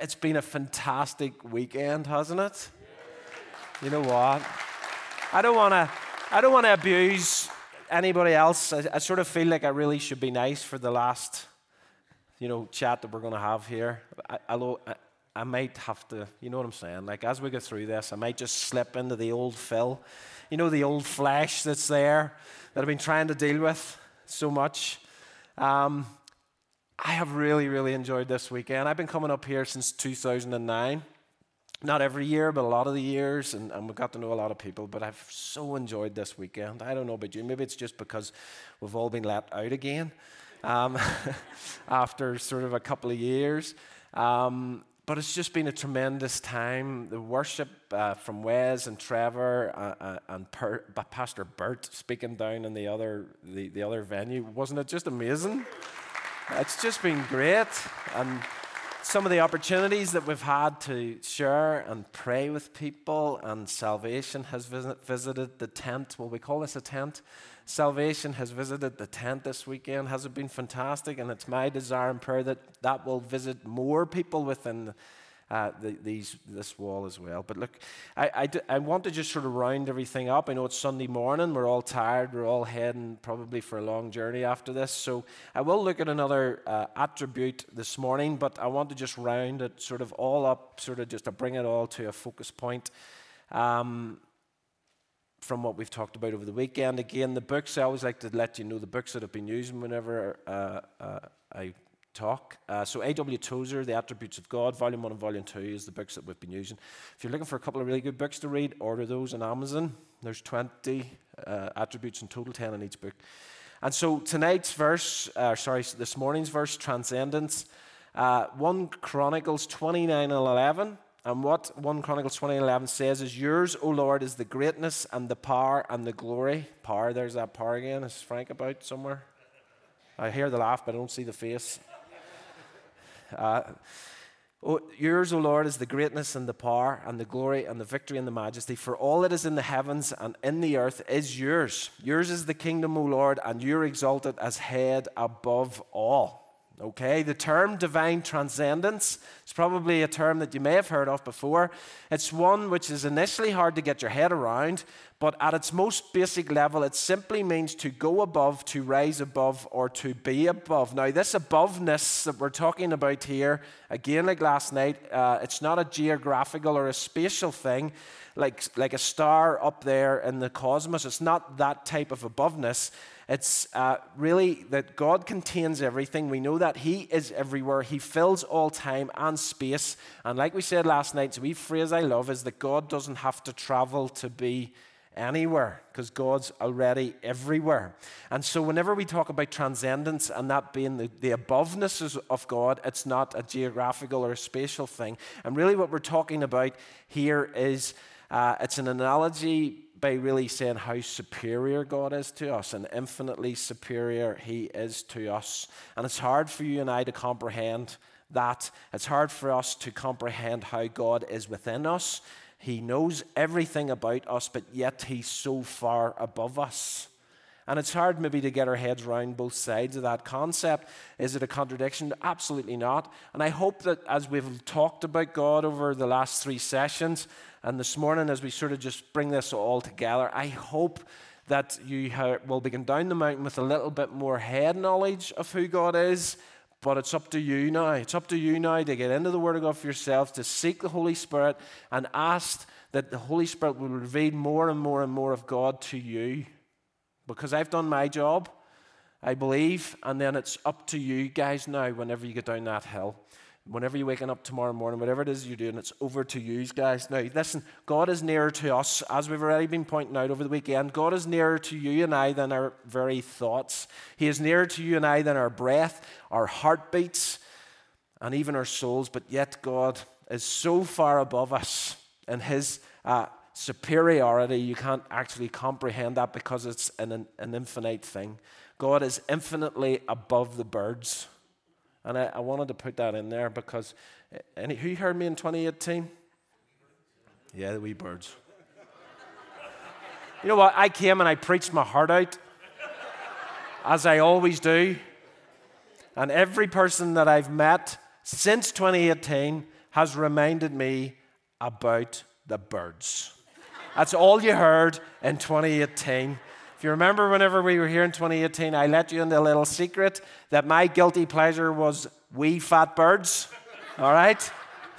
It's been a fantastic weekend, hasn't it? You know what? I don't want to. I don't want to abuse anybody else. I, I, sort of feel like I really should be nice for the last, you know, chat that we're going to have here. I, I, I might have to, you know what I'm saying? Like as we go through this, I might just slip into the old Phil, you know, the old flesh that's there that I've been trying to deal with so much. Um, I have really, really enjoyed this weekend. I've been coming up here since 2009. Not every year, but a lot of the years, and, and we've got to know a lot of people. But I've so enjoyed this weekend. I don't know about you. Maybe it's just because we've all been let out again um, after sort of a couple of years. Um, but it's just been a tremendous time. The worship uh, from Wes and Trevor uh, uh, and per- Pastor Bert speaking down in the other the, the other venue wasn't it just amazing? It's just been great. And some of the opportunities that we've had to share and pray with people, and salvation has visit, visited the tent. Will we call this a tent? Salvation has visited the tent this weekend. Has it been fantastic? And it's my desire and prayer that that will visit more people within uh, the, these, this wall as well. But look, I, want to just sort of round everything up. I know it's Sunday morning. We're all tired. We're all heading probably for a long journey after this. So I will look at another uh, attribute this morning, but I want to just round it sort of all up, sort of just to bring it all to a focus point. Um, from what we've talked about over the weekend. Again, the books, I always like to let you know the books that I've been using whenever uh, uh, I talk. Uh, so A.W. Tozer, The Attributes of God, Volume 1 and Volume 2 is the books that we've been using. If you're looking for a couple of really good books to read, order those on Amazon. There's 20 uh, attributes in total, 10 in each book. And so tonight's verse, uh, sorry, this morning's verse, Transcendence, uh, 1 Chronicles 29 and 11. And what 1 Chronicles 20 and 11 says is, Yours, O Lord, is the greatness and the power and the glory. Power, there's that power again. Is Frank about somewhere? I hear the laugh, but I don't see the face. Uh, oh, yours, O Lord, is the greatness and the power and the glory and the victory and the majesty. For all that is in the heavens and in the earth is yours. Yours is the kingdom, O Lord, and you're exalted as head above all. Okay, the term divine transcendence is probably a term that you may have heard of before. It's one which is initially hard to get your head around, but at its most basic level, it simply means to go above, to rise above, or to be above. Now, this aboveness that we're talking about here, again, like last night, uh, it's not a geographical or a spatial thing like, like a star up there in the cosmos. It's not that type of aboveness. It's uh, really that God contains everything. We know that He is everywhere. He fills all time and space. And like we said last night, so we phrase I love is that God doesn't have to travel to be anywhere because God's already everywhere. And so, whenever we talk about transcendence and that being the, the aboveness of God, it's not a geographical or a spatial thing. And really, what we're talking about here is uh, it's an analogy by really saying how superior God is to us and infinitely superior He is to us. And it's hard for you and I to comprehend that. It's hard for us to comprehend how God is within us. He knows everything about us, but yet He's so far above us. And it's hard maybe to get our heads around both sides of that concept. Is it a contradiction? Absolutely not. And I hope that as we've talked about God over the last three sessions, and this morning, as we sort of just bring this all together, I hope that you will begin down the mountain with a little bit more head knowledge of who God is. But it's up to you now. It's up to you now to get into the Word of God for yourselves, to seek the Holy Spirit and ask that the Holy Spirit will reveal more and more and more of God to you. Because I've done my job, I believe, and then it's up to you guys now whenever you get down that hill whenever you're waking up tomorrow morning, whatever it is you're doing, it's over to you guys. Now, listen, God is nearer to us, as we've already been pointing out over the weekend. God is nearer to you and I than our very thoughts. He is nearer to you and I than our breath, our heartbeats, and even our souls. But yet, God is so far above us in His uh, superiority, you can't actually comprehend that because it's an, an infinite thing. God is infinitely above the birds. And I, I wanted to put that in there because eh, any, who heard me in 2018? Yeah, the wee birds. you know what? I came and I preached my heart out, as I always do. And every person that I've met since 2018 has reminded me about the birds. That's all you heard in 2018. You remember, whenever we were here in 2018, I let you into a little secret that my guilty pleasure was wee fat birds. All right?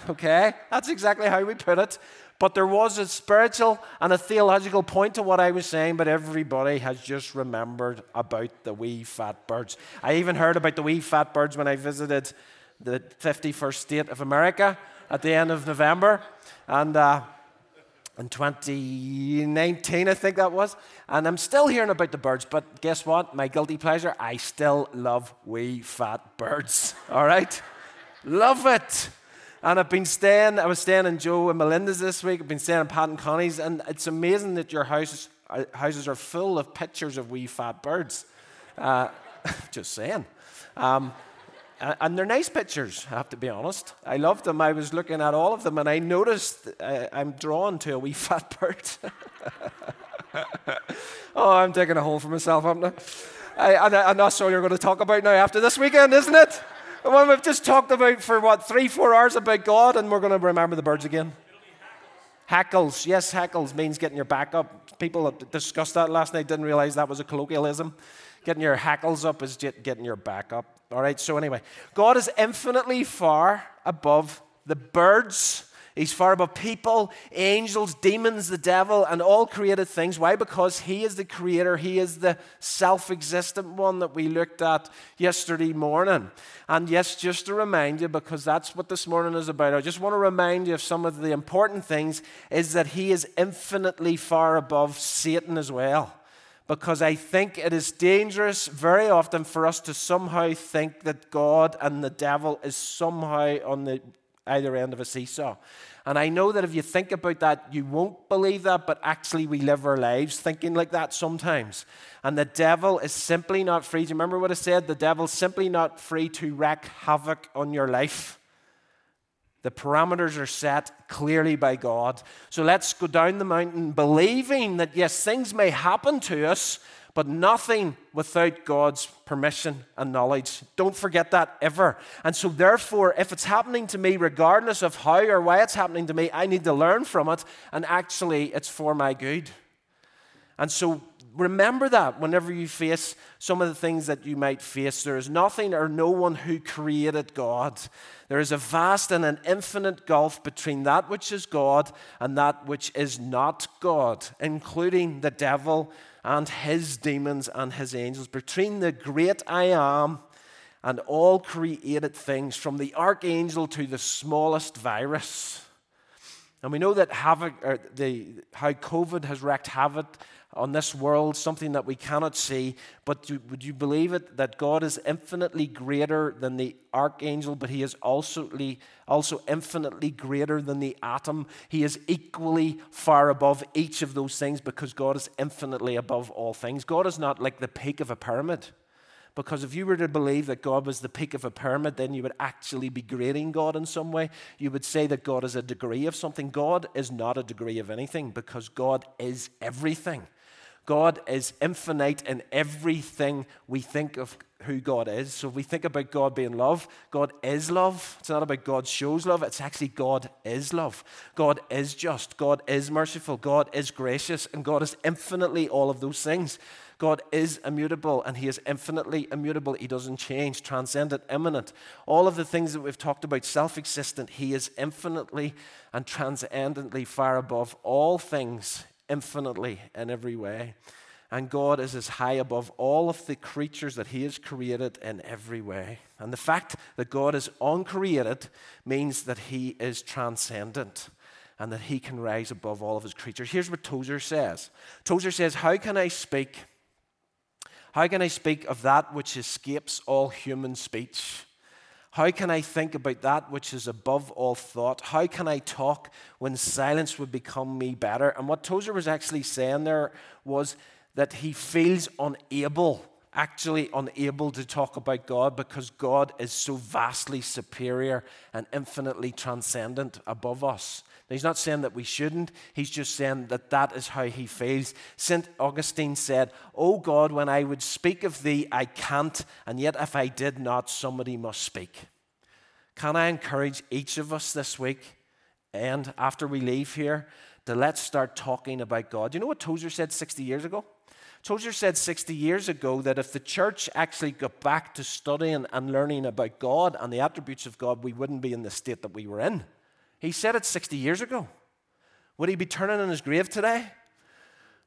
Okay? That's exactly how we put it. But there was a spiritual and a theological point to what I was saying, but everybody has just remembered about the wee fat birds. I even heard about the wee fat birds when I visited the 51st state of America at the end of November. And uh, in 2019, I think that was. And I'm still hearing about the birds, but guess what? My guilty pleasure, I still love wee fat birds. All right? love it. And I've been staying, I was staying in Joe and Melinda's this week. I've been staying in Pat and Connie's. And it's amazing that your houses, uh, houses are full of pictures of wee fat birds. Uh, just saying. Um, and they're nice pictures, I have to be honest. I love them. I was looking at all of them and I noticed uh, I'm drawn to a wee fat bird. oh, I'm taking a hole for myself, am I? I, I, I'm not sure you're going to talk about now after this weekend, isn't it? The one we've just talked about for what, three, four hours about God, and we're going to remember the birds again. Hackles, yes, hackles means getting your back up. People discussed that last night, didn't realize that was a colloquialism. Getting your hackles up is getting your back up. All right, so anyway, God is infinitely far above the birds He's far above people, angels, demons, the devil, and all created things. Why? Because He is the creator. He is the self existent one that we looked at yesterday morning. And yes, just to remind you, because that's what this morning is about, I just want to remind you of some of the important things is that He is infinitely far above Satan as well because I think it is dangerous very often for us to somehow think that God and the devil is somehow on the either end of a seesaw. And I know that if you think about that, you won't believe that, but actually, we live our lives thinking like that sometimes. And the devil is simply not free. Do you remember what I said? The devil's simply not free to wreak havoc on your life. The parameters are set clearly by God. So let's go down the mountain believing that, yes, things may happen to us, but nothing without God's permission and knowledge. Don't forget that ever. And so, therefore, if it's happening to me, regardless of how or why it's happening to me, I need to learn from it, and actually, it's for my good. And so, remember that whenever you face some of the things that you might face. There is nothing or no one who created God. There is a vast and an infinite gulf between that which is God and that which is not God, including the devil and his demons and his angels, between the great I am and all created things, from the archangel to the smallest virus. And we know that havoc, the, how COVID has wreaked havoc on this world, something that we cannot see. But do, would you believe it that God is infinitely greater than the archangel, but he is also, also infinitely greater than the atom? He is equally far above each of those things because God is infinitely above all things. God is not like the peak of a pyramid. Because if you were to believe that God was the peak of a pyramid, then you would actually be grading God in some way. You would say that God is a degree of something. God is not a degree of anything because God is everything. God is infinite in everything we think of who God is. So if we think about God being love, God is love. It's not about God shows love, it's actually God is love. God is just, God is merciful, God is gracious, and God is infinitely all of those things. God is immutable and He is infinitely immutable. He doesn't change, transcendent, immanent. All of the things that we've talked about, self existent, He is infinitely and transcendently far above all things infinitely in every way. And God is as high above all of the creatures that He has created in every way. And the fact that God is uncreated means that He is transcendent and that He can rise above all of His creatures. Here's what Tozer says Tozer says, How can I speak? How can I speak of that which escapes all human speech? How can I think about that which is above all thought? How can I talk when silence would become me better? And what Tozer was actually saying there was that he feels unable, actually unable to talk about God because God is so vastly superior and infinitely transcendent above us. Now, he's not saying that we shouldn't, he's just saying that that is how he feels. St. Augustine said, Oh God, when I would speak of thee, I can't, and yet if I did not, somebody must speak. can I encourage each of us this week and after we leave here to let's start talking about God? You know what Tozer said 60 years ago? Tozer said 60 years ago that if the church actually got back to studying and learning about God and the attributes of God, we wouldn't be in the state that we were in. He said it 60 years ago. Would he be turning in his grave today?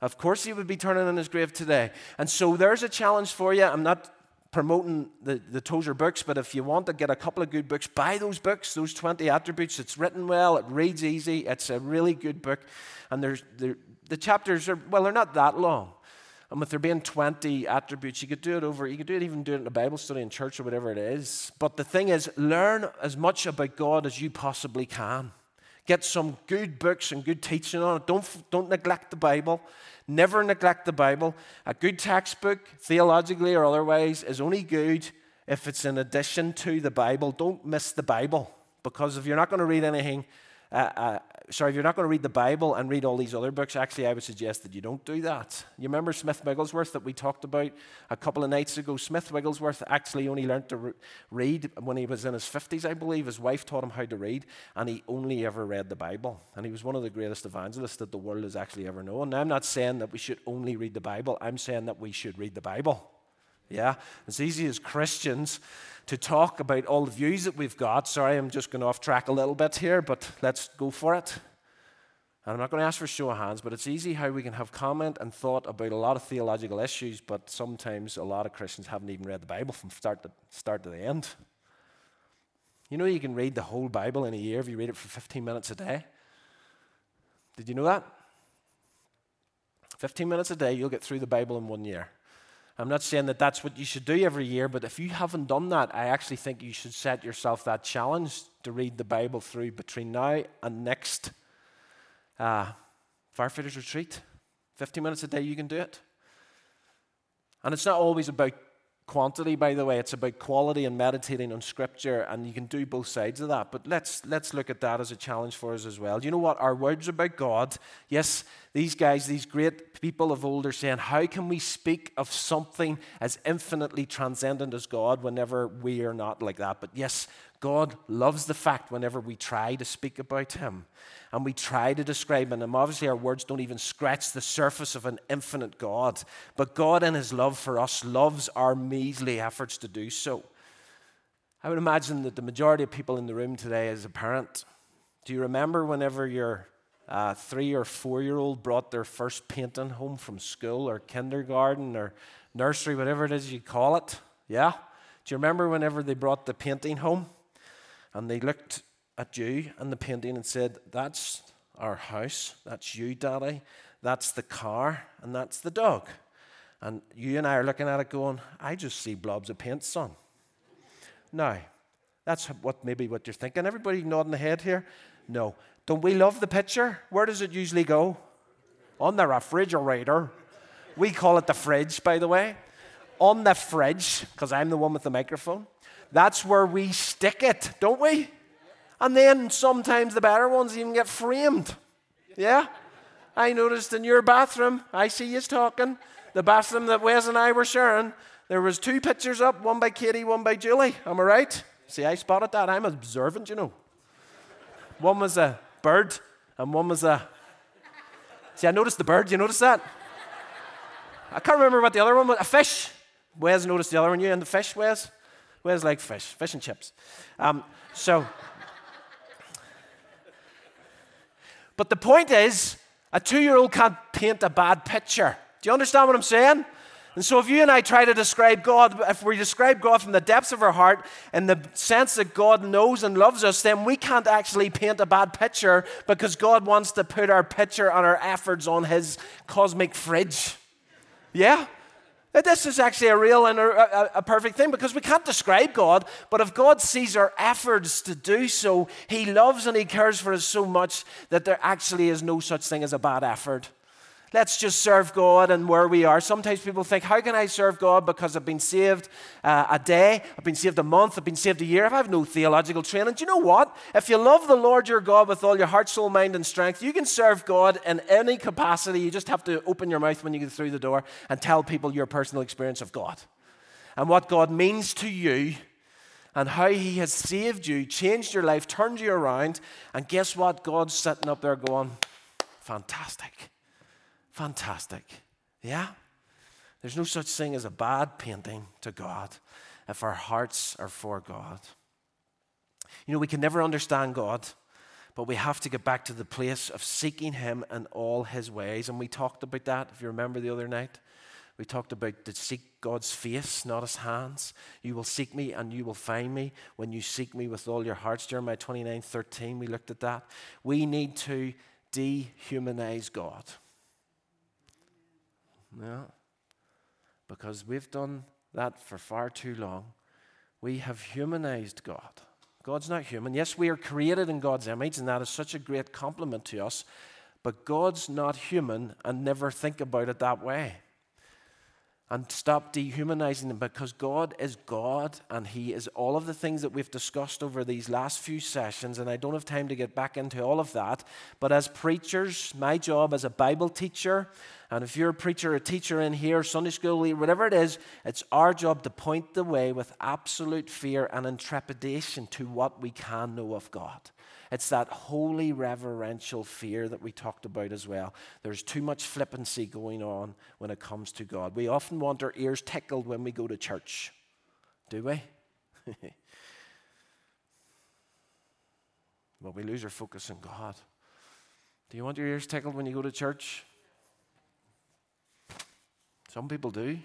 Of course, he would be turning in his grave today. And so there's a challenge for you. I'm not promoting the, the Tozer books, but if you want to get a couple of good books, buy those books, those 20 attributes. It's written well, it reads easy, it's a really good book. And there's, the chapters are, well, they're not that long. And with there being 20 attributes, you could do it over, you could do it even do it in a Bible study in church or whatever it is. But the thing is, learn as much about God as you possibly can. Get some good books and good teaching on it. Don't, don't neglect the Bible. Never neglect the Bible. A good textbook, theologically or otherwise, is only good if it's in addition to the Bible. Don't miss the Bible because if you're not going to read anything uh, uh, sorry, if you're not going to read the Bible and read all these other books, actually, I would suggest that you don't do that. You remember Smith Wigglesworth that we talked about a couple of nights ago? Smith Wigglesworth actually only learned to re- read when he was in his 50s, I believe. His wife taught him how to read, and he only ever read the Bible. And he was one of the greatest evangelists that the world has actually ever known. Now, I'm not saying that we should only read the Bible, I'm saying that we should read the Bible. Yeah? It's easy as Christians to talk about all the views that we've got. Sorry, I'm just going off track a little bit here, but let's go for it. And I'm not going to ask for show of hands, but it's easy how we can have comment and thought about a lot of theological issues, but sometimes a lot of Christians haven't even read the Bible from start to, start to the end. You know, you can read the whole Bible in a year if you read it for 15 minutes a day. Did you know that? 15 minutes a day, you'll get through the Bible in one year. I'm not saying that that's what you should do every year, but if you haven't done that, I actually think you should set yourself that challenge to read the Bible through between now and next uh, Firefighters Retreat. 50 minutes a day, you can do it. And it's not always about quantity, by the way. It's about quality and meditating on Scripture, and you can do both sides of that. But let's, let's look at that as a challenge for us as well. You know what? Our words about God, yes, these guys, these great people of old are saying, how can we speak of something as infinitely transcendent as God whenever we are not like that? But yes, God loves the fact whenever we try to speak about Him and we try to describe Him. Obviously, our words don't even scratch the surface of an infinite God. But God, in His love for us, loves our measly efforts to do so. I would imagine that the majority of people in the room today is a parent. Do you remember whenever your uh, three or four year old brought their first painting home from school or kindergarten or nursery, whatever it is you call it? Yeah? Do you remember whenever they brought the painting home? And they looked at you and the painting and said, That's our house, that's you, Daddy, that's the car, and that's the dog. And you and I are looking at it going, I just see blobs of paint, son. Now, that's what maybe what you're thinking. Everybody nodding the head here? No. Don't we love the picture? Where does it usually go? On the refrigerator. We call it the fridge, by the way. On the fridge, because I'm the one with the microphone that's where we stick it, don't we? And then sometimes the better ones even get framed. Yeah? I noticed in your bathroom, I see you talking, the bathroom that Wes and I were sharing, there was two pictures up, one by Katie, one by Julie. Am I right? See, I spotted that. I'm observant, you know. One was a bird, and one was a. See, I noticed the bird. You notice that? I can't remember what the other one was. A fish. Wes noticed the other one. You and the fish, Wes? Where's like fish? Fish and chips. Um, so, but the point is, a two year old can't paint a bad picture. Do you understand what I'm saying? And so, if you and I try to describe God, if we describe God from the depths of our heart in the sense that God knows and loves us, then we can't actually paint a bad picture because God wants to put our picture and our efforts on His cosmic fridge. Yeah? This is actually a real and a, a, perfect thing because we can't describe God, but if God sees our efforts to do so, He loves and He cares for us so much that there actually is no such thing as a bad effort. Let's just serve God and where we are. Sometimes people think, how can I serve God because I've been saved uh, a day, I've been saved a month, I've been saved a year, I have no theological training. Do you know what? If you love the Lord your God with all your heart, soul, mind, and strength, you can serve God in any capacity. You just have to open your mouth when you get through the door and tell people your personal experience of God and what God means to you and how He has saved you, changed your life, turned you around. And guess what? God's sitting up there going, fantastic. Fantastic. Yeah? There's no such thing as a bad painting to God if our hearts are for God. You know, we can never understand God, but we have to get back to the place of seeking Him in all His ways. And we talked about that, if you remember the other night. We talked about to seek God's face, not his hands. You will seek me and you will find me when you seek me with all your hearts. Jeremiah 29 13, we looked at that. We need to dehumanize God. Yeah. Because we've done that for far too long. We have humanized God. God's not human. Yes, we are created in God's image, and that is such a great compliment to us. But God's not human, and never think about it that way and stop dehumanizing them because God is God and He is all of the things that we've discussed over these last few sessions. And I don't have time to get back into all of that. But as preachers, my job as a Bible teacher, and if you're a preacher, a teacher in here, Sunday school whatever it is, it's our job to point the way with absolute fear and intrepidation to what we can know of God. It's that holy reverential fear that we talked about as well. There's too much flippancy going on when it comes to God. We often want our ears tickled when we go to church, do we? but we lose our focus on God. Do you want your ears tickled when you go to church? Some people do.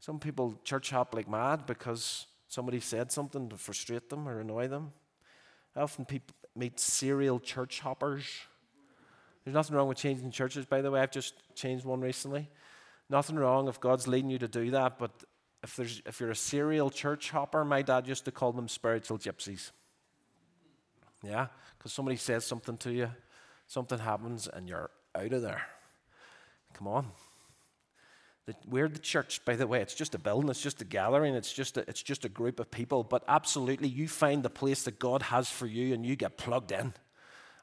Some people church hop like mad because somebody said something to frustrate them or annoy them. I often people meet serial church hoppers. There's nothing wrong with changing churches, by the way. I've just changed one recently. Nothing wrong if God's leading you to do that, but if, there's, if you're a serial church hopper, my dad used to call them spiritual gypsies. Yeah? Because somebody says something to you, something happens, and you're out of there. Come on. We're the church, by the way. It's just a building, it's just a gathering, it's just a, it's just a group of people. But absolutely, you find the place that God has for you and you get plugged in.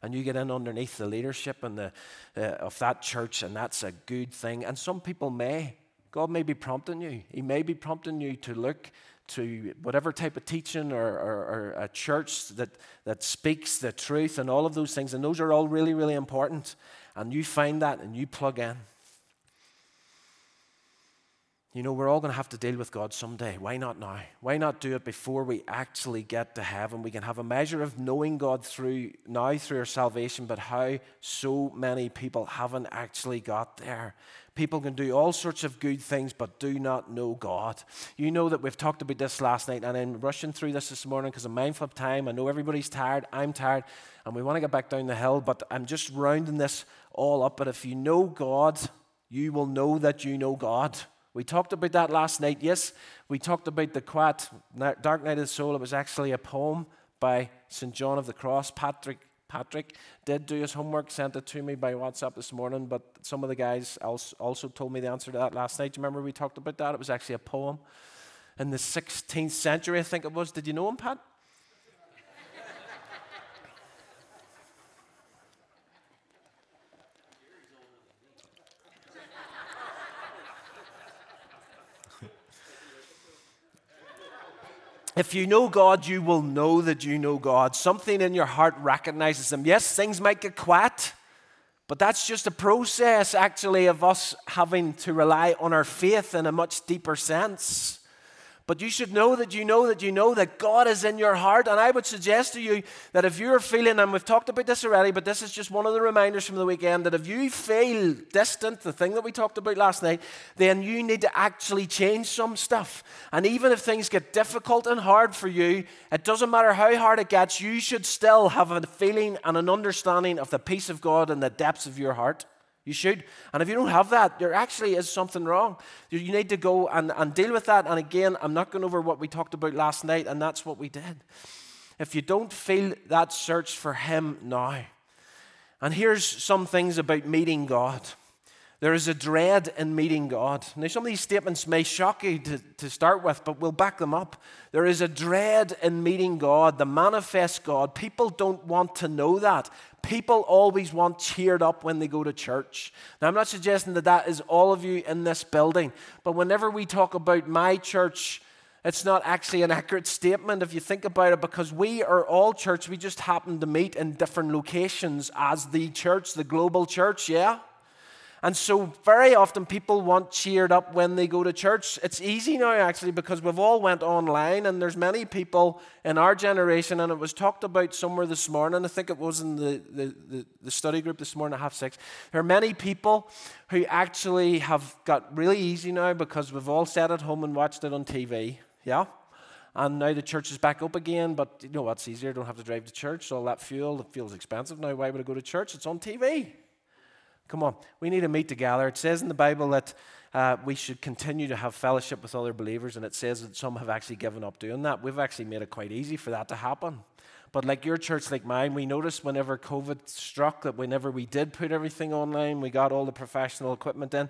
And you get in underneath the leadership and the, uh, of that church, and that's a good thing. And some people may. God may be prompting you. He may be prompting you to look to whatever type of teaching or, or, or, a church that, that speaks the truth and all of those things. And those are all really, really important. And you find that and you plug in. You know, we're all going to have to deal with God someday. Why not now? Why not do it before we actually get to heaven? We can have a measure of knowing God through now through our salvation, but how so many people haven't actually got there. People can do all sorts of good things, but do not know God. You know that we've talked about this last night, and I'm rushing through this this morning because I'm mindful of time. I know everybody's tired. I'm tired, and we want to get back down the hill, but I'm just rounding this all up. But if you know God, you will know that you know God. We talked about that last night. Yes, we talked about the quiet Dark Night of the Soul. It was actually a poem by St. John of the Cross. Patrick Patrick did do his homework, sent it to me by WhatsApp this morning, but some of the guys also told me the answer to that last night. Do you remember we talked about that? It was actually a poem in the 16th century, I think it was. Did you know him, Pat? If you know God, you will know that you know God. Something in your heart recognizes Him. Yes, things might get quiet, but that's just a process, actually, of us having to rely on our faith in a much deeper sense. But you should know that you know that you know that God is in your heart. And I would suggest to you that if you're feeling, and we've talked about this already, but this is just one of the reminders from the weekend, that if you feel distant, the thing that we talked about last night, then you need to actually change some stuff. And even if things get difficult and hard for you, it doesn't matter how hard it gets, you should still have a feeling and an understanding of the peace of God in the depths of your heart. You should. And if you don't have that, there actually is something wrong. You need to go and, and deal with that. And again, I'm not going over what we talked about last night, and that's what we did. If you don't feel that search for Him now, and here's some things about meeting God. There is a dread in meeting God. Now, some of these statements may shock you to, to start with, but we'll back them up. There is a dread in meeting God, the manifest God. People don't want to know that. People always want cheered up when they go to church. Now, I'm not suggesting that that is all of you in this building, but whenever we talk about my church, It's not actually an accurate statement if you think about it because we are all church. We just happen to meet in different locations as the church, the global church, yeah? And so, very often, people want cheered up when they go to church. It's easy now, actually, because we've all went online, and there's many people in our generation, and it was talked about somewhere this morning. I think it was in the, the, the, the study group this morning at half six. There are many people who actually have got really easy now because we've all sat at home and watched it on TV. Yeah? And now the church is back up again, but you know what's easier? Don't have to drive to church. All that fuel, it feels expensive now. Why would I go to church? It's on TV. Come on, we need to meet together. It says in the Bible that uh, we should continue to have fellowship with other believers, and it says that some have actually given up doing that. We've actually made it quite easy for that to happen. But like your church, like mine, we noticed whenever COVID struck that whenever we did put everything online, we got all the professional equipment in.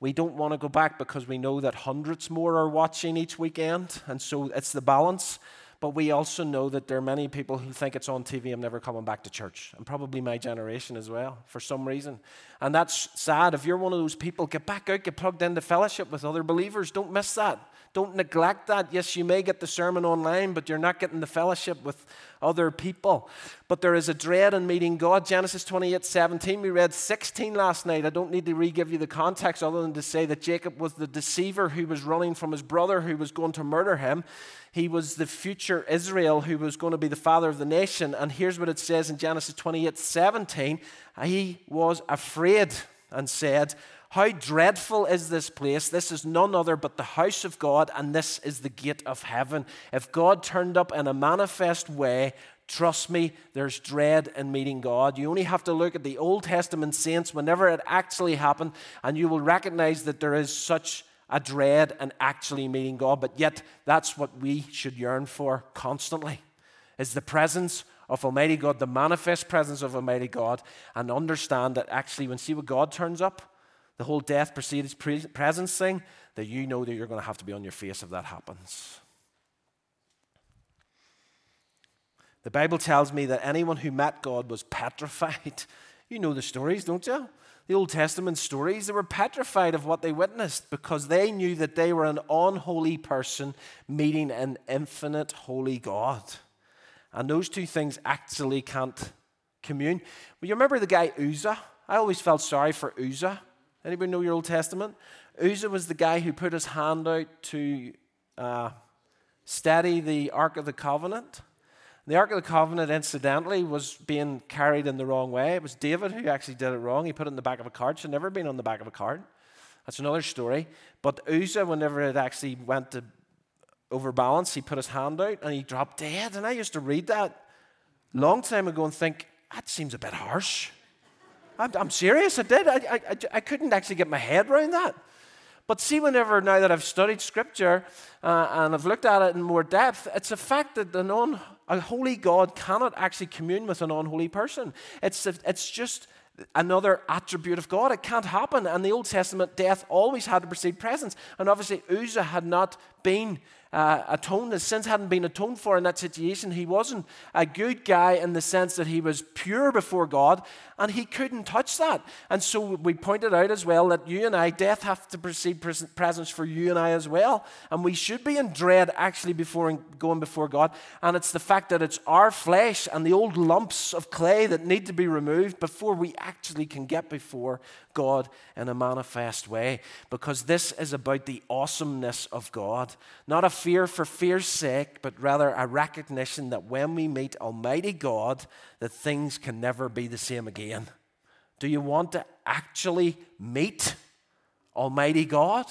We don't want to go back because we know that hundreds more are watching each weekend, and so it's the balance. But we also know that there are many people who think it's on TV, I'm never coming back to church. And probably my generation as well, for some reason. And that's sad. If you're one of those people, get back out, get plugged into fellowship with other believers. Don't miss that. Don't neglect that. Yes, you may get the sermon online, but you're not getting the fellowship with other people. But there is a dread in meeting God. Genesis 28 17, we read 16 last night. I don't need to re give you the context other than to say that Jacob was the deceiver who was running from his brother who was going to murder him. He was the future Israel who was going to be the father of the nation. And here's what it says in Genesis 28 17. He was afraid and said, how dreadful is this place? This is none other but the house of God, and this is the gate of heaven. If God turned up in a manifest way, trust me, there's dread in meeting God. You only have to look at the Old Testament saints whenever it actually happened, and you will recognize that there is such a dread in actually meeting God. But yet, that's what we should yearn for constantly is the presence of Almighty God, the manifest presence of Almighty God, and understand that actually when see what God turns up, the whole death precedes presence thing, that you know that you're going to have to be on your face if that happens. The Bible tells me that anyone who met God was petrified. You know the stories, don't you? The Old Testament stories, they were petrified of what they witnessed because they knew that they were an unholy person meeting an infinite holy God. And those two things actually can't commune. Well, you remember the guy Uzzah? I always felt sorry for Uzzah Anybody know your Old Testament? Uzzah was the guy who put his hand out to uh, steady the Ark of the Covenant. The Ark of the Covenant, incidentally, was being carried in the wrong way. It was David who actually did it wrong. He put it in the back of a cart. Should never been on the back of a cart. That's another story. But Uzzah, whenever it actually went to overbalance, he put his hand out and he dropped dead. And I used to read that long time ago and think, that seems a bit harsh. I'm, I'm serious, I did. I, I, I couldn't actually get my head around that. But see, whenever now that I've studied Scripture uh, and I've looked at it in more depth, it's a fact that the non, a holy God cannot actually commune with an unholy person. It's, it's just another attribute of God. It can't happen. And the Old Testament, death always had to precede presence. And obviously, Uzzah had not been uh, atoned, his sins hadn't been atoned for in that situation. He wasn't a good guy in the sense that he was pure before God, and he couldn't touch that. And so we pointed out as well that you and I, death have to precede presence for you and I as well. And we should be in dread actually before going before God. And it's the fact that it's our flesh and the old lumps of clay that need to be removed before we actually can get before God in a manifest way. Because this is about the awesomeness of God. Not a fear for fear's sake, but rather a recognition that when we meet Almighty God, that things can never be the same again. Do you want to actually meet Almighty God?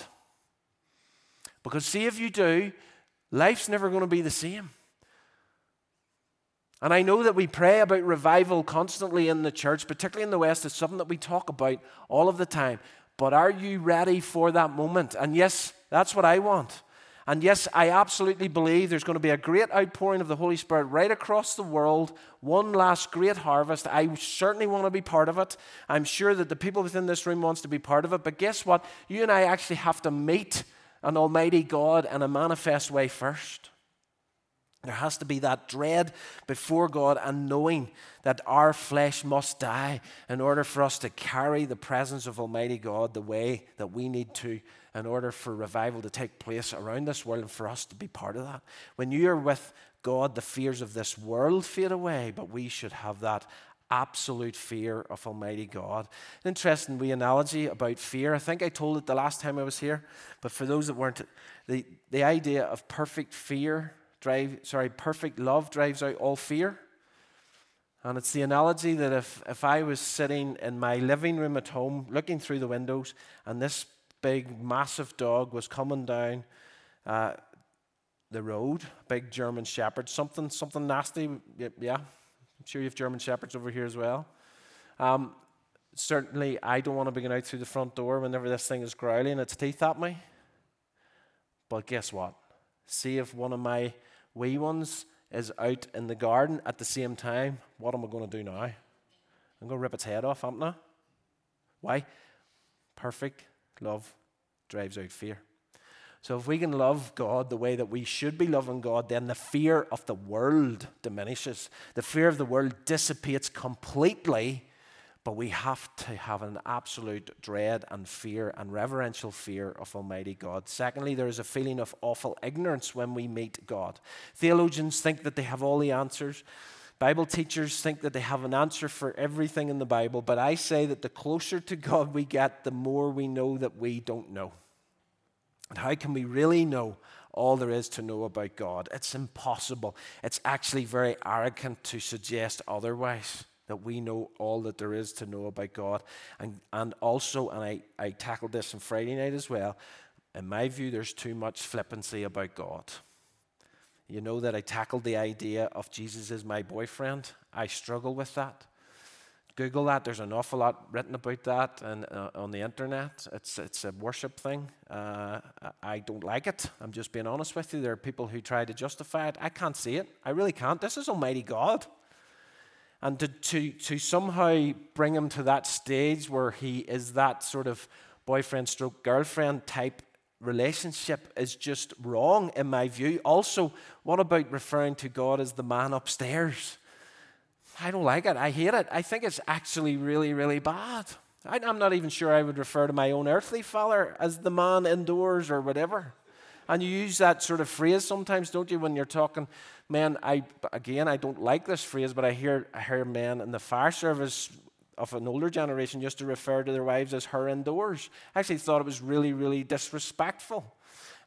Because, see, if you do, life's never going to be the same. And I know that we pray about revival constantly in the church, particularly in the West. It's something that we talk about all of the time. But are you ready for that moment? And yes, that's what I want. And yes, I absolutely believe there's going to be a great outpouring of the Holy Spirit right across the world, one last great harvest. I certainly want to be part of it. I'm sure that the people within this room wants to be part of it. But guess what? You and I actually have to meet an almighty God in a manifest way first. There has to be that dread before God and knowing that our flesh must die in order for us to carry the presence of Almighty God the way that we need to in order for revival to take place around this world and for us to be part of that. When you are with God, the fears of this world fade away, but we should have that absolute fear of Almighty God. An interesting wee analogy about fear. I think I told it the last time I was here, but for those that weren't, the, the idea of perfect fear drive sorry, perfect love drives out all fear. And it's the analogy that if, if I was sitting in my living room at home looking through the windows and this big, massive dog was coming down uh, the road, big German shepherd, something, something nasty, yeah, I'm sure you have German shepherds over here as well. Um, certainly, I don't want to be going out through the front door whenever this thing is growling its teeth at me. But guess what? See if one of my wee ones is out in the garden at the same time, what am I going to do now? I'm going to rip its head off, am I? Why? Perfect love drives out fear. So if we can love God the way that we should be loving God, then the fear of the world diminishes. The fear of the world dissipates completely, but we have to have an absolute dread and fear and reverential fear of Almighty God. Secondly, there is a feeling of awful ignorance when we meet God. Theologians think that they have all the answers. Bible teachers think that they have an answer for everything in the Bible, but I say that the closer to God we get, the more we know that we don't know. And how can we really know all there is to know about God? It's impossible. It's actually very arrogant to suggest otherwise that we know all that there is to know about God. And, and also, and I, I tackled this on Friday night as well, in my view, there's too much flippancy about God. You know that I tackled the idea of Jesus as my boyfriend. I struggle with that. Google that. There's an awful lot written about that and, uh, on the internet. It's, it's a worship thing. Uh, I don't like it. I'm just being honest with you. There are people who try to justify it. I can't see it. I really can't. This is Almighty God. And to, to, to somehow bring him to that stage where he is that sort of boyfriend stroke girlfriend type relationship is just wrong in my view. Also, what about referring to God as the man upstairs? I don't like it. I hate it. I think it's actually really, really bad. I'm not even sure I would refer to my own earthly father as the man indoors or whatever. And you use that sort of phrase sometimes, don't you, when you're talking, men, I again I don't like this phrase, but I hear I hear men in the fire service of an older generation used to refer to their wives as her indoors. I actually thought it was really, really disrespectful.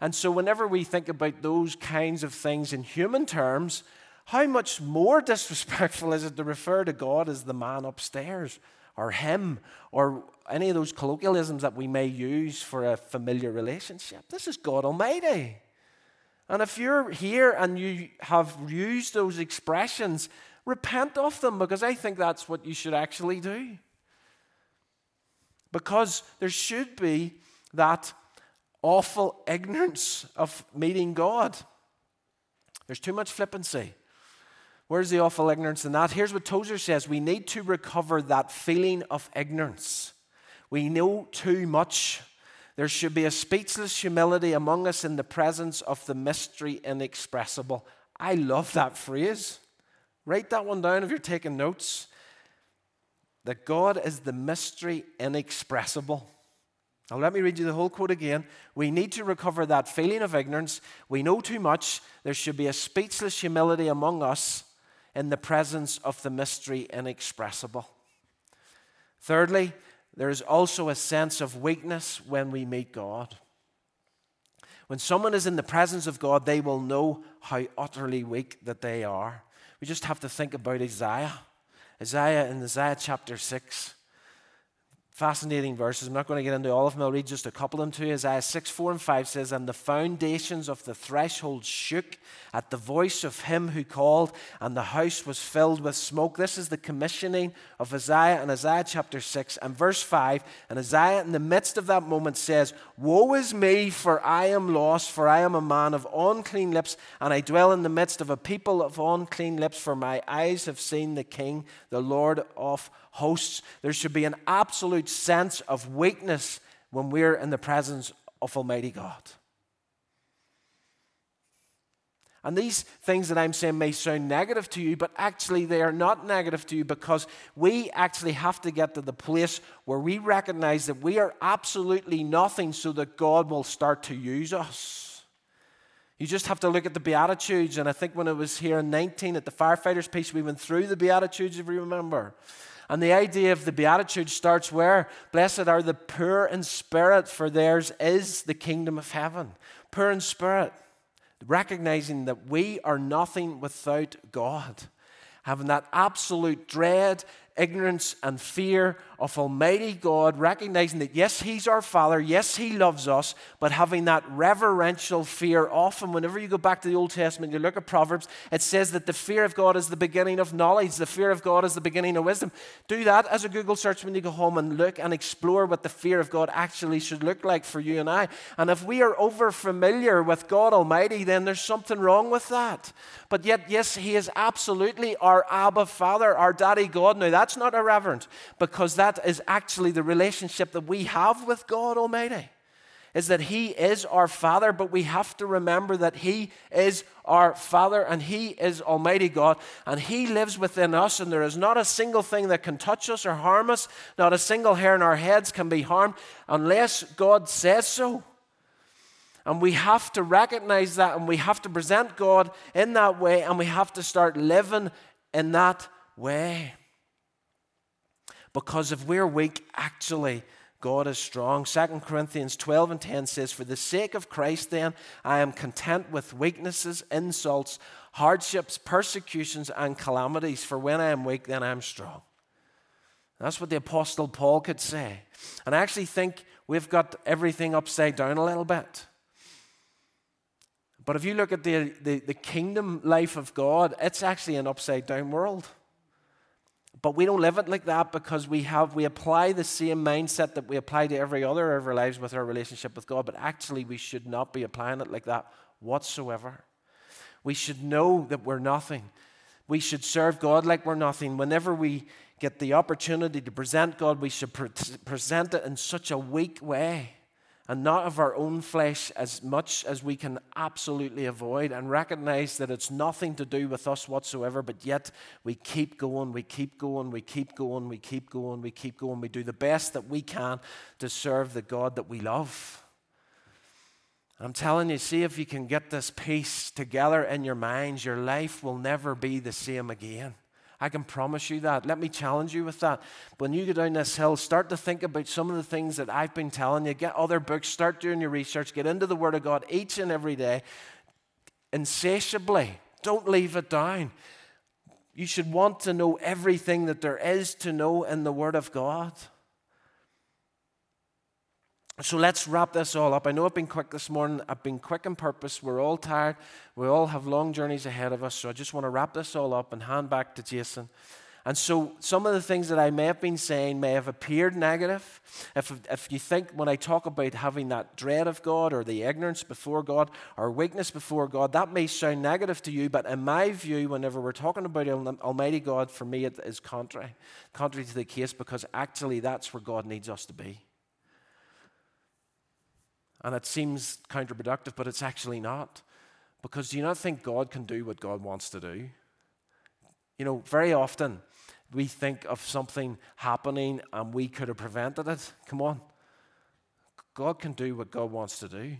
And so whenever we think about those kinds of things in human terms, how much more disrespectful is it to refer to God as the man upstairs or him or any of those colloquialisms that we may use for a familiar relationship? This is God Almighty. And if you're here and you have used those expressions, repent of them because I think that's what you should actually do. Because there should be that awful ignorance of meeting God. There's too much flippancy. Where's the awful ignorance in that? Here's what Tozer says we need to recover that feeling of ignorance. We know too much. There should be a speechless humility among us in the presence of the mystery inexpressible. I love that phrase. Write that one down if you're taking notes. That God is the mystery inexpressible. Now, let me read you the whole quote again. We need to recover that feeling of ignorance. We know too much. There should be a speechless humility among us in the presence of the mystery inexpressible. Thirdly, there is also a sense of weakness when we meet God. When someone is in the presence of God, they will know how utterly weak that they are. We just have to think about Isaiah. Isaiah in Isaiah chapter 6 fascinating verses. I'm not going to get into all of them. I'll read just a couple of them to you. Isaiah 6, 4 and 5 says, And the foundations of the threshold shook at the voice of him who called, and the house was filled with smoke. This is the commissioning of Isaiah in Isaiah chapter 6 and verse 5. And Isaiah, in the midst of that moment, says, Woe is me, for I am lost, for I am a man of unclean lips, and I dwell in the midst of a people of unclean lips, for my eyes have seen the King, the Lord of hosts. There should be an absolute sense of weakness when we're in the presence of Almighty God. And these things that I'm saying may sound negative to you, but actually they are not negative to you because we actually have to get to the place where we recognize that we are absolutely nothing so that God will start to use us. You just have to look at the Beatitudes. And I think when I was here in 19 at the firefighters piece, we went through the Beatitudes, if you remember. And the idea of the Beatitude starts where? Blessed are the poor in spirit, for theirs is the kingdom of heaven. Poor in spirit recognizing that we are nothing without God, having that absolute dread ignorance and fear of Almighty God, recognizing that yes, He's our Father, yes, He loves us, but having that reverential fear. Often, whenever you go back to the Old Testament, you look at Proverbs, it says that the fear of God is the beginning of knowledge, the fear of God is the beginning of wisdom. Do that as a Google search when you go home and look and explore what the fear of God actually should look like for you and I. And if we are over familiar with God Almighty, then there's something wrong with that. But yet, yes, He is absolutely our Abba Father, our Daddy God. Now, that's not irreverent because that is actually the relationship that we have with God Almighty. Is that He is our Father, but we have to remember that He is our Father and He is Almighty God, and He lives within us, and there is not a single thing that can touch us or harm us, not a single hair in our heads can be harmed unless God says so. And we have to recognize that, and we have to present God in that way, and we have to start living in that way. Because if we're weak, actually, God is strong. 2 Corinthians 12 and 10 says, For the sake of Christ, then, I am content with weaknesses, insults, hardships, persecutions, and calamities. For when I am weak, then I am strong. That's what the Apostle Paul could say. And I actually think we've got everything upside down a little bit. But if you look at the, the, the kingdom life of God, it's actually an upside down world. But we don't live it like that because we have we apply the same mindset that we apply to every other of our lives with our relationship with God. But actually, we should not be applying it like that whatsoever. We should know that we're nothing. We should serve God like we're nothing. Whenever we get the opportunity to present God, we should pre- present it in such a weak way and not of our own flesh as much as we can absolutely avoid and recognize that it's nothing to do with us whatsoever, but yet we keep going, we keep going, we keep going, we keep going, we keep going. We do the best that we can to serve the God that we love. I'm telling you, see if you can get this piece together in your minds, your life will never be the same again. I can promise you that. Let me challenge you with that. When you go down this hill, start to think about some of the things that I've been telling you. Get other books, start doing your research, get into the Word of God each and every day, insatiably. Don't leave it down. You should want to know everything that there is to know in the Word of God. So let's wrap this all up. I know I've been quick this morning. I've been quick on purpose. We're all tired. We all have long journeys ahead of us. So I just want to wrap this all up and hand back to Jason. And so some of the things that I may have been saying may have appeared negative. If, if you think when I talk about having that dread of God or the ignorance before God or weakness before God, that may sound negative to you. But in my view, whenever we're talking about Almighty God, for me it is contrary, contrary to the case because actually that's where God needs us to be. And it seems counterproductive, but it's actually not. Because do you not think God can do what God wants to do? You know, very often we think of something happening and we could have prevented it. Come on. God can do what God wants to do.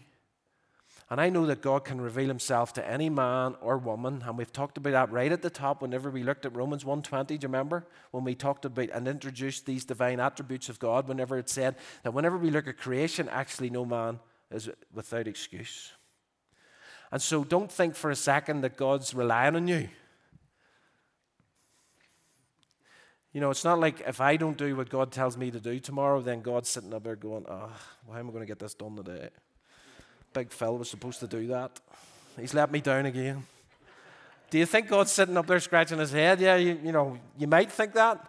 And I know that God can reveal himself to any man or woman, and we've talked about that right at the top whenever we looked at Romans 1:20, do you remember? When we talked about and introduced these divine attributes of God, whenever it said that whenever we look at creation, actually no man is without excuse. And so don't think for a second that God's relying on you. You know, it's not like if I don't do what God tells me to do tomorrow, then God's sitting up there going, oh, why am I going to get this done today? Big Phil was supposed to do that. He's let me down again. Do you think God's sitting up there scratching his head? Yeah, you, you know, you might think that,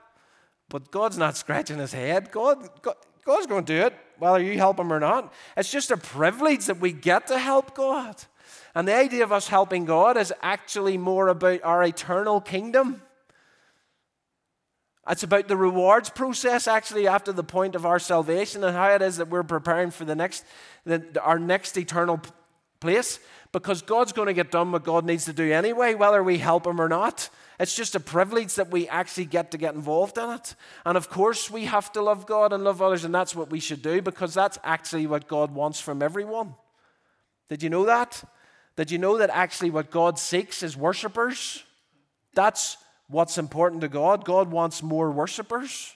but God's not scratching his head. God, God, God's going to do it, whether you help Him or not. It's just a privilege that we get to help God. And the idea of us helping God is actually more about our eternal kingdom. It's about the rewards process, actually, after the point of our salvation and how it is that we're preparing for the next, the, our next eternal place because God's going to get done what God needs to do anyway, whether we help Him or not. It's just a privilege that we actually get to get involved in it. And of course, we have to love God and love others, and that's what we should do because that's actually what God wants from everyone. Did you know that? Did you know that actually what God seeks is worshippers? That's what's important to God. God wants more worshippers.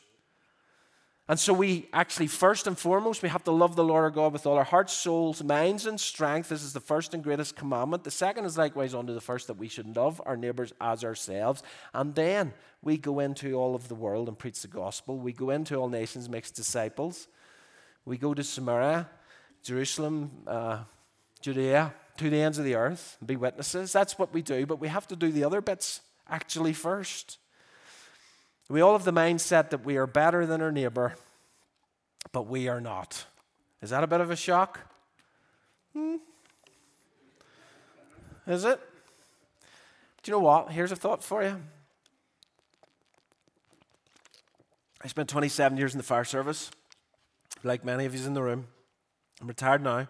And so we actually, first and foremost, we have to love the Lord our God with all our hearts, souls, minds, and strength. This is the first and greatest commandment. The second is likewise unto the first that we should love our neighbors as ourselves. And then we go into all of the world and preach the gospel. We go into all nations, makes disciples. We go to Samaria, Jerusalem, uh, Judea, to the ends of the earth, and be witnesses. That's what we do, but we have to do the other bits actually first. We all have the mindset that we are better than our neighbor, but we are not. Is that a bit of a shock? Hmm. Is it? Do you know what? Here's a thought for you. I spent 27 years in the fire service, like many of you in the room. I'm retired now.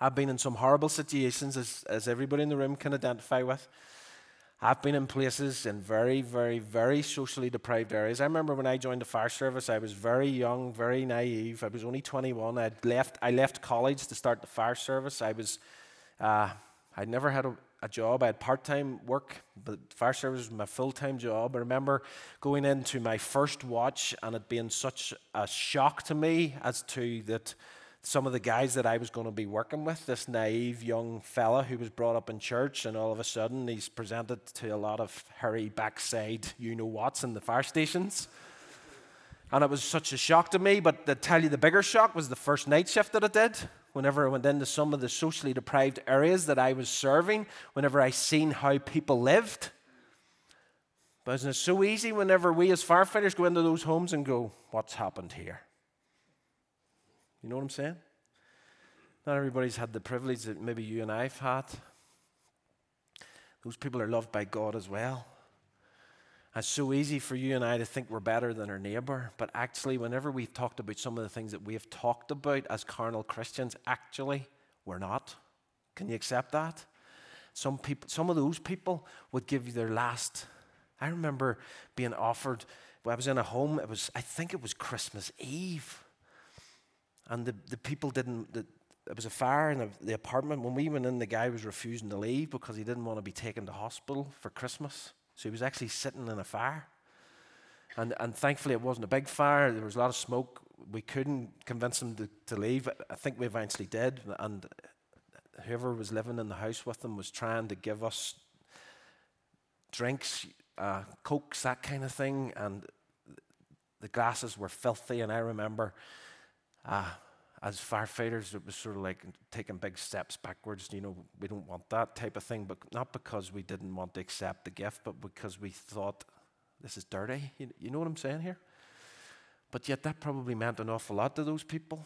I've been in some horrible situations, as, as everybody in the room can identify with. I've been in places in very, very, very socially deprived areas. I remember when I joined the fire service, I was very young, very naive. I was only 21. i left, I left college to start the fire service. I was, uh, I'd never had a, a job. I had part time work, but fire service was my full time job. I remember going into my first watch and it being such a shock to me as to that some of the guys that I was going to be working with, this naive young fella who was brought up in church, and all of a sudden he's presented to a lot of hairy backside you know what's in the fire stations. And it was such a shock to me, but to tell you the bigger shock was the first night shift that I did. Whenever I went into some of the socially deprived areas that I was serving, whenever I seen how people lived. But it so easy whenever we as firefighters go into those homes and go, What's happened here? You know what I'm saying? Not everybody's had the privilege that maybe you and I've had. Those people are loved by God as well. It's so easy for you and I to think we're better than our neighbor, but actually, whenever we've talked about some of the things that we have talked about as carnal Christians, actually, we're not. Can you accept that? Some people, some of those people would give you their last. I remember being offered. Well, I was in a home. It was, I think, it was Christmas Eve and the, the people didn't, the, there was a fire in the, the apartment. When we went in, the guy was refusing to leave because he didn't want to be taken to hospital for Christmas. So he was actually sitting in a fire. And, and thankfully, it wasn't a big fire. There was a lot of smoke. We couldn't convince him to, to leave. I think we eventually did. And whoever was living in the house with them was trying to give us drinks, uh, cokes, that kind of thing. And the glasses were filthy. And I remember uh, as firefighters, it was sort of like taking big steps backwards. You know, we don't want that type of thing, but not because we didn't want to accept the gift, but because we thought this is dirty. You, you know what I'm saying here? But yet, that probably meant an awful lot to those people.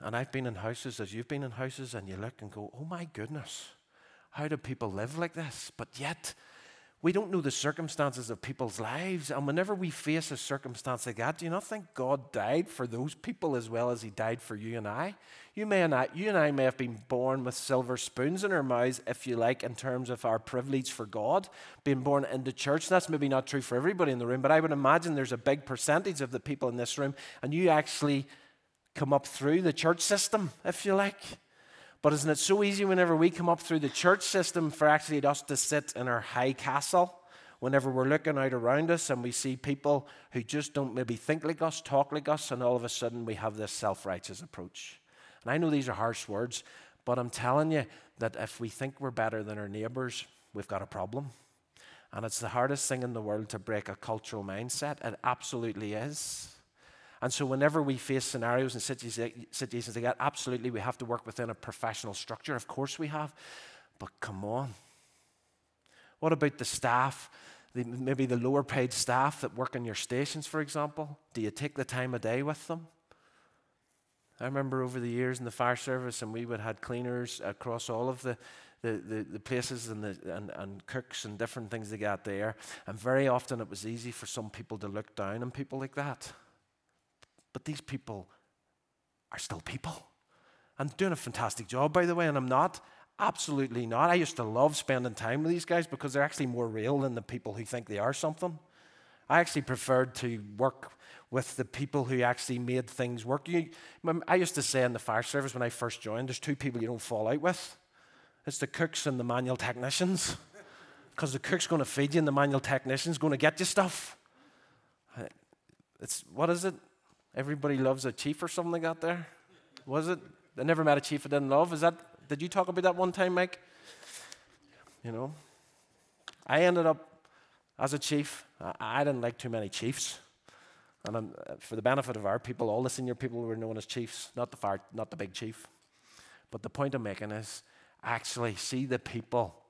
And I've been in houses, as you've been in houses, and you look and go, oh my goodness, how do people live like this? But yet, we don't know the circumstances of people's lives. And whenever we face a circumstance like that, do you not think God died for those people as well as He died for you and I? You, may not, you and I may have been born with silver spoons in our mouths, if you like, in terms of our privilege for God, being born into church. That's maybe not true for everybody in the room, but I would imagine there's a big percentage of the people in this room, and you actually come up through the church system, if you like. But isn't it so easy whenever we come up through the church system for actually us to sit in our high castle? Whenever we're looking out around us and we see people who just don't maybe think like us, talk like us, and all of a sudden we have this self righteous approach. And I know these are harsh words, but I'm telling you that if we think we're better than our neighbors, we've got a problem. And it's the hardest thing in the world to break a cultural mindset. It absolutely is. And so, whenever we face scenarios and situations like that, absolutely we have to work within a professional structure. Of course, we have. But come on. What about the staff? The, maybe the lower paid staff that work in your stations, for example? Do you take the time of day with them? I remember over the years in the fire service, and we would had cleaners across all of the, the, the, the, places and, the, and, and cooks and different things they got there. And very often it was easy for some people to look down on people like that. But these people are still people. and doing a fantastic job, by the way, and I'm not. Absolutely not. I used to love spending time with these guys because they're actually more real than the people who think they are something. I actually preferred to work with the people who actually made things work. You, I used to say in the fire service when I first joined, there's two people you don't fall out with. It's the cooks and the manual technicians. Because the cook's going to feed you and the manual technician's going to get you stuff. Uh, it's, what is it? Everybody loves a chief or something out there? Was it? I never met a chief I didn't love. Is that, did you talk about that one time, Mike? You know? I ended up as a chief, I didn't like too many chiefs. And I'm, uh, for the benefit of our people, all the senior people were known as chiefs, not the, far, not the big chief. But the point I'm making is actually see the people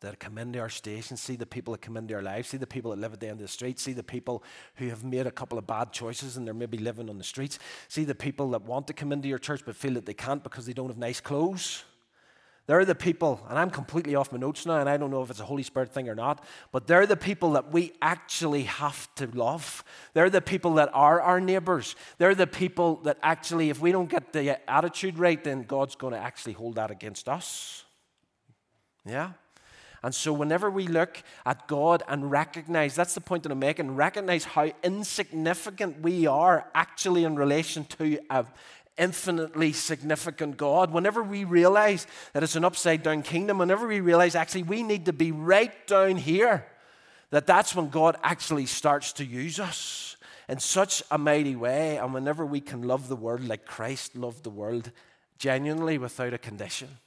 that come into our station, see the people that come into our lives, see the people that live at the end of the street, see the people who have made a couple of bad choices and they're maybe living on the streets, see the people that want to come into your church but feel that they can't because they don't have nice clothes. They're the people, and I'm completely off my notes now, and I don't know if it's a Holy Spirit thing or not, but they're the people that we actually have to love. They're the people that are our neighbors. They're the people that actually, if we don't get the attitude right, then God's going to actually hold that against us. Yeah? And so, whenever we look at God and recognize, that's the point that I'm making, recognize how insignificant we are actually in relation to an infinitely significant God. Whenever we realize that it's an upside down kingdom, whenever we realize actually we need to be right down here, that that's when God actually starts to use us in such a mighty way. And whenever we can love the world like Christ loved the world genuinely without a condition.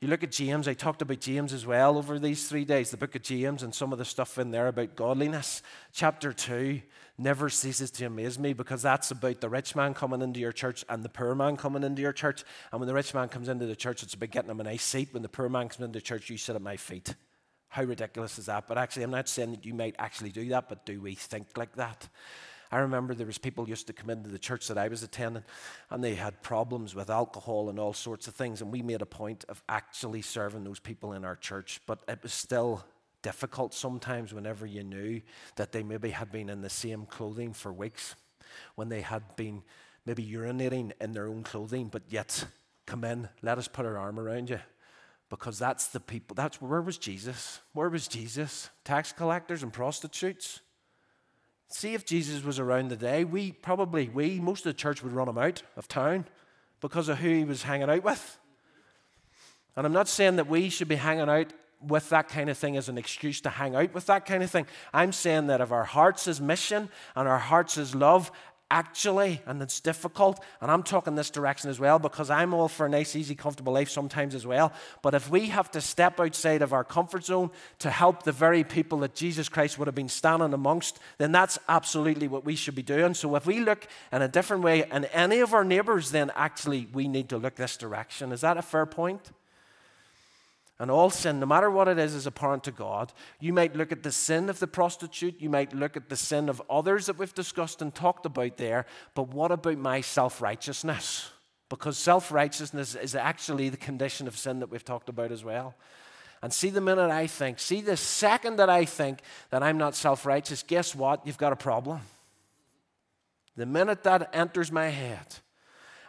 You look at James, I talked about James as well over these three days, the book of James and some of the stuff in there about godliness. Chapter 2 never ceases to amaze me because that's about the rich man coming into your church and the poor man coming into your church. And when the rich man comes into the church, it's about getting him a nice seat. When the poor man comes into the church, you sit at my feet. How ridiculous is that? But actually, I'm not saying that you might actually do that, but do we think like that? I remember there was people used to come into the church that I was attending, and they had problems with alcohol and all sorts of things, and we made a point of actually serving those people in our church. But it was still difficult sometimes whenever you knew that they maybe had been in the same clothing for weeks, when they had been maybe urinating in their own clothing, but yet come in, let us put our arm around you. Because that's the people, that's where was Jesus? Where was Jesus? Tax collectors and prostitutes? See if Jesus was around today, we probably, we, most of the church would run him out of town because of who he was hanging out with. And I'm not saying that we should be hanging out with that kind of thing as an excuse to hang out with that kind of thing. I'm saying that if our hearts is mission and our hearts is love actually, and it's difficult, and I'm talking this direction as well because I'm all for a nice, easy, comfortable life sometimes as well. But if we have to step outside of our comfort zone to help the very people that Jesus Christ would have been standing amongst, then that's absolutely what we should be doing. So if we look in a different way and any of our neighbors, then actually we need to look this direction. Is that a fair point? And all sin, no matter what it is, is apparent to God. You might look at the sin of the prostitute, you might look at the sin of others that we've discussed and talked about there, but what about my self righteousness? Because self righteousness is actually the condition of sin that we've talked about as well. And see, the minute I think, see, the second that I think that I'm not self righteous, guess what? You've got a problem. The minute that enters my head.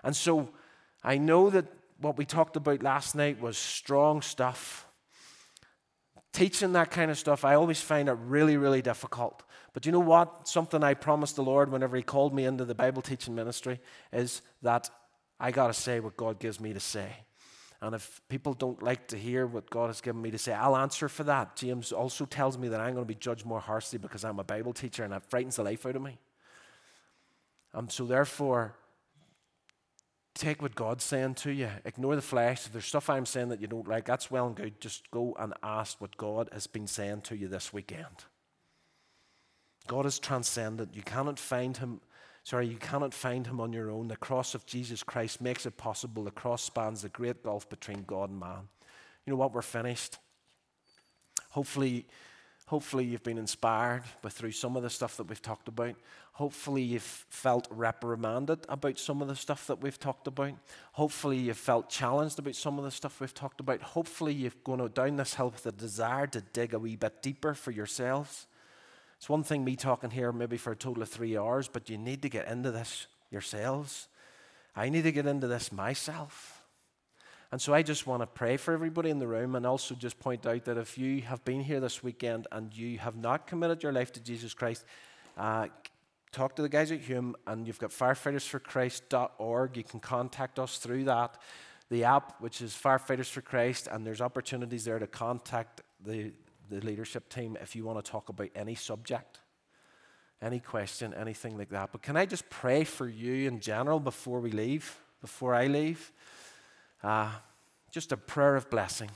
And so I know that what we talked about last night was strong stuff. Teaching that kind of stuff, I always find it really, really difficult. But you know what? Something I promised the Lord whenever He called me into the Bible teaching ministry is that I got to say what God gives me to say. And if people don't like to hear what God has given me to say, I'll answer for that. James also tells me that I'm going to be judged more harshly because I'm a Bible teacher and that frightens the life out of me. And so, therefore, take what God's saying to you. Ignore the flesh. If there's stuff I'm saying that you don't like, that's well and good. Just go and ask what God has been saying to you this weekend. God is transcendent. You cannot find him. Sorry, you cannot find him on your own. The cross of Jesus Christ makes it possible. The cross spans the great gulf between God and man. You know what? We're finished. Hopefully, hopefully you've been inspired through some of the stuff that we've talked about. Hopefully, you've felt reprimanded about some of the stuff that we've talked about. Hopefully, you've felt challenged about some of the stuff we've talked about. Hopefully, you've gone down this hill with a desire to dig a wee bit deeper for yourselves. It's one thing me talking here maybe for a total of three hours, but you need to get into this yourselves. I need to get into this myself. And so I just want to pray for everybody in the room and also just point out that if you have been here this weekend and you have not committed your life to Jesus Christ, uh, talk to the guys at Hume and you've got firefightersforchrist.org. You can contact us through that. The app, which is Firefighters for Christ, and there's opportunities there to contact the, the leadership team if you want to talk about any subject, any question, anything like that. But can I just pray for you in general before we leave, before I leave? Uh, just a prayer of blessing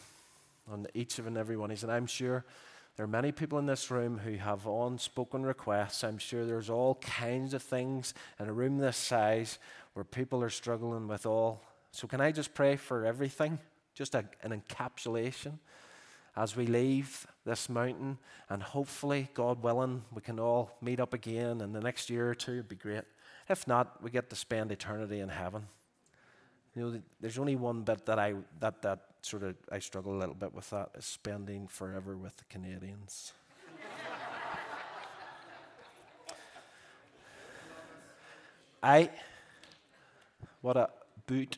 on each of and every one of you. And I'm sure there are many people in this room who have unspoken requests. I'm sure there's all kinds of things in a room this size where people are struggling with all. So, can I just pray for everything? Just a, an encapsulation as we leave this mountain, and hopefully, God willing, we can all meet up again in the next year or two. It'd be great. If not, we get to spend eternity in heaven. You know, there's only one bit that I that that sort of I struggle a little bit with that is spending forever with the Canadians. I what a boot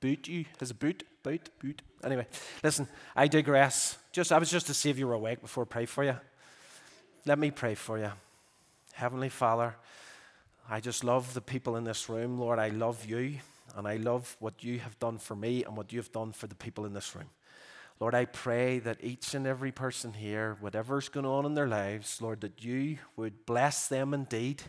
boot you is a boot boot boot. Anyway, listen, I digress. Just I was just to see if you were awake before I pray for you. Let me pray for you. Heavenly Father, I just love the people in this room, Lord. I love you. And I love what you have done for me and what you've done for the people in this room. Lord, I pray that each and every person here, whatever's going on in their lives, Lord, that you would bless them indeed.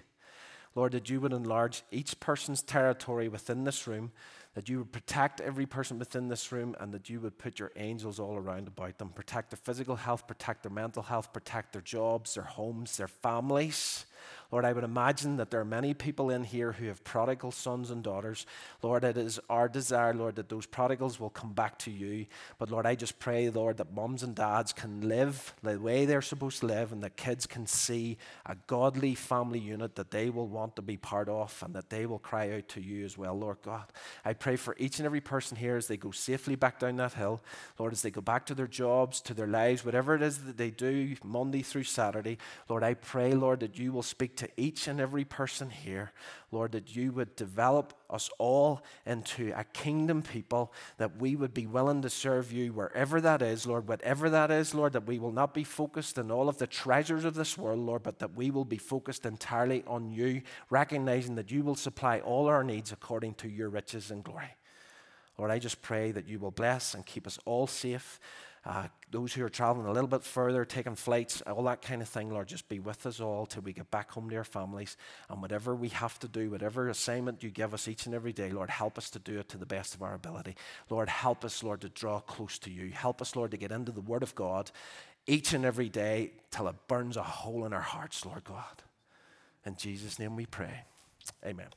Lord, that you would enlarge each person's territory within this room, that you would protect every person within this room, and that you would put your angels all around about them. Protect their physical health, protect their mental health, protect their jobs, their homes, their families. Lord, I would imagine that there are many people in here who have prodigal sons and daughters. Lord, it is our desire, Lord, that those prodigals will come back to you. But Lord, I just pray, Lord, that moms and dads can live the way they're supposed to live and that kids can see a godly family unit that they will want to be part of and that they will cry out to you as well, Lord God. I pray for each and every person here as they go safely back down that hill, Lord, as they go back to their jobs, to their lives, whatever it is that they do Monday through Saturday. Lord, I pray, Lord, that you will speak to each and every person here, Lord, that you would develop us all into a kingdom people, that we would be willing to serve you wherever that is, Lord, whatever that is, Lord, that we will not be focused on all of the treasures of this world, Lord, but that we will be focused entirely on you, recognizing that you will supply all our needs according to your riches and glory. Lord, I just pray that you will bless and keep us all safe. Uh, those who are traveling a little bit further, taking flights, all that kind of thing, Lord, just be with us all till we get back home to our families. And whatever we have to do, whatever assignment you give us each and every day, Lord, help us to do it to the best of our ability. Lord, help us, Lord, to draw close to you. Help us, Lord, to get into the Word of God each and every day till it burns a hole in our hearts, Lord God. In Jesus' name we pray. Amen.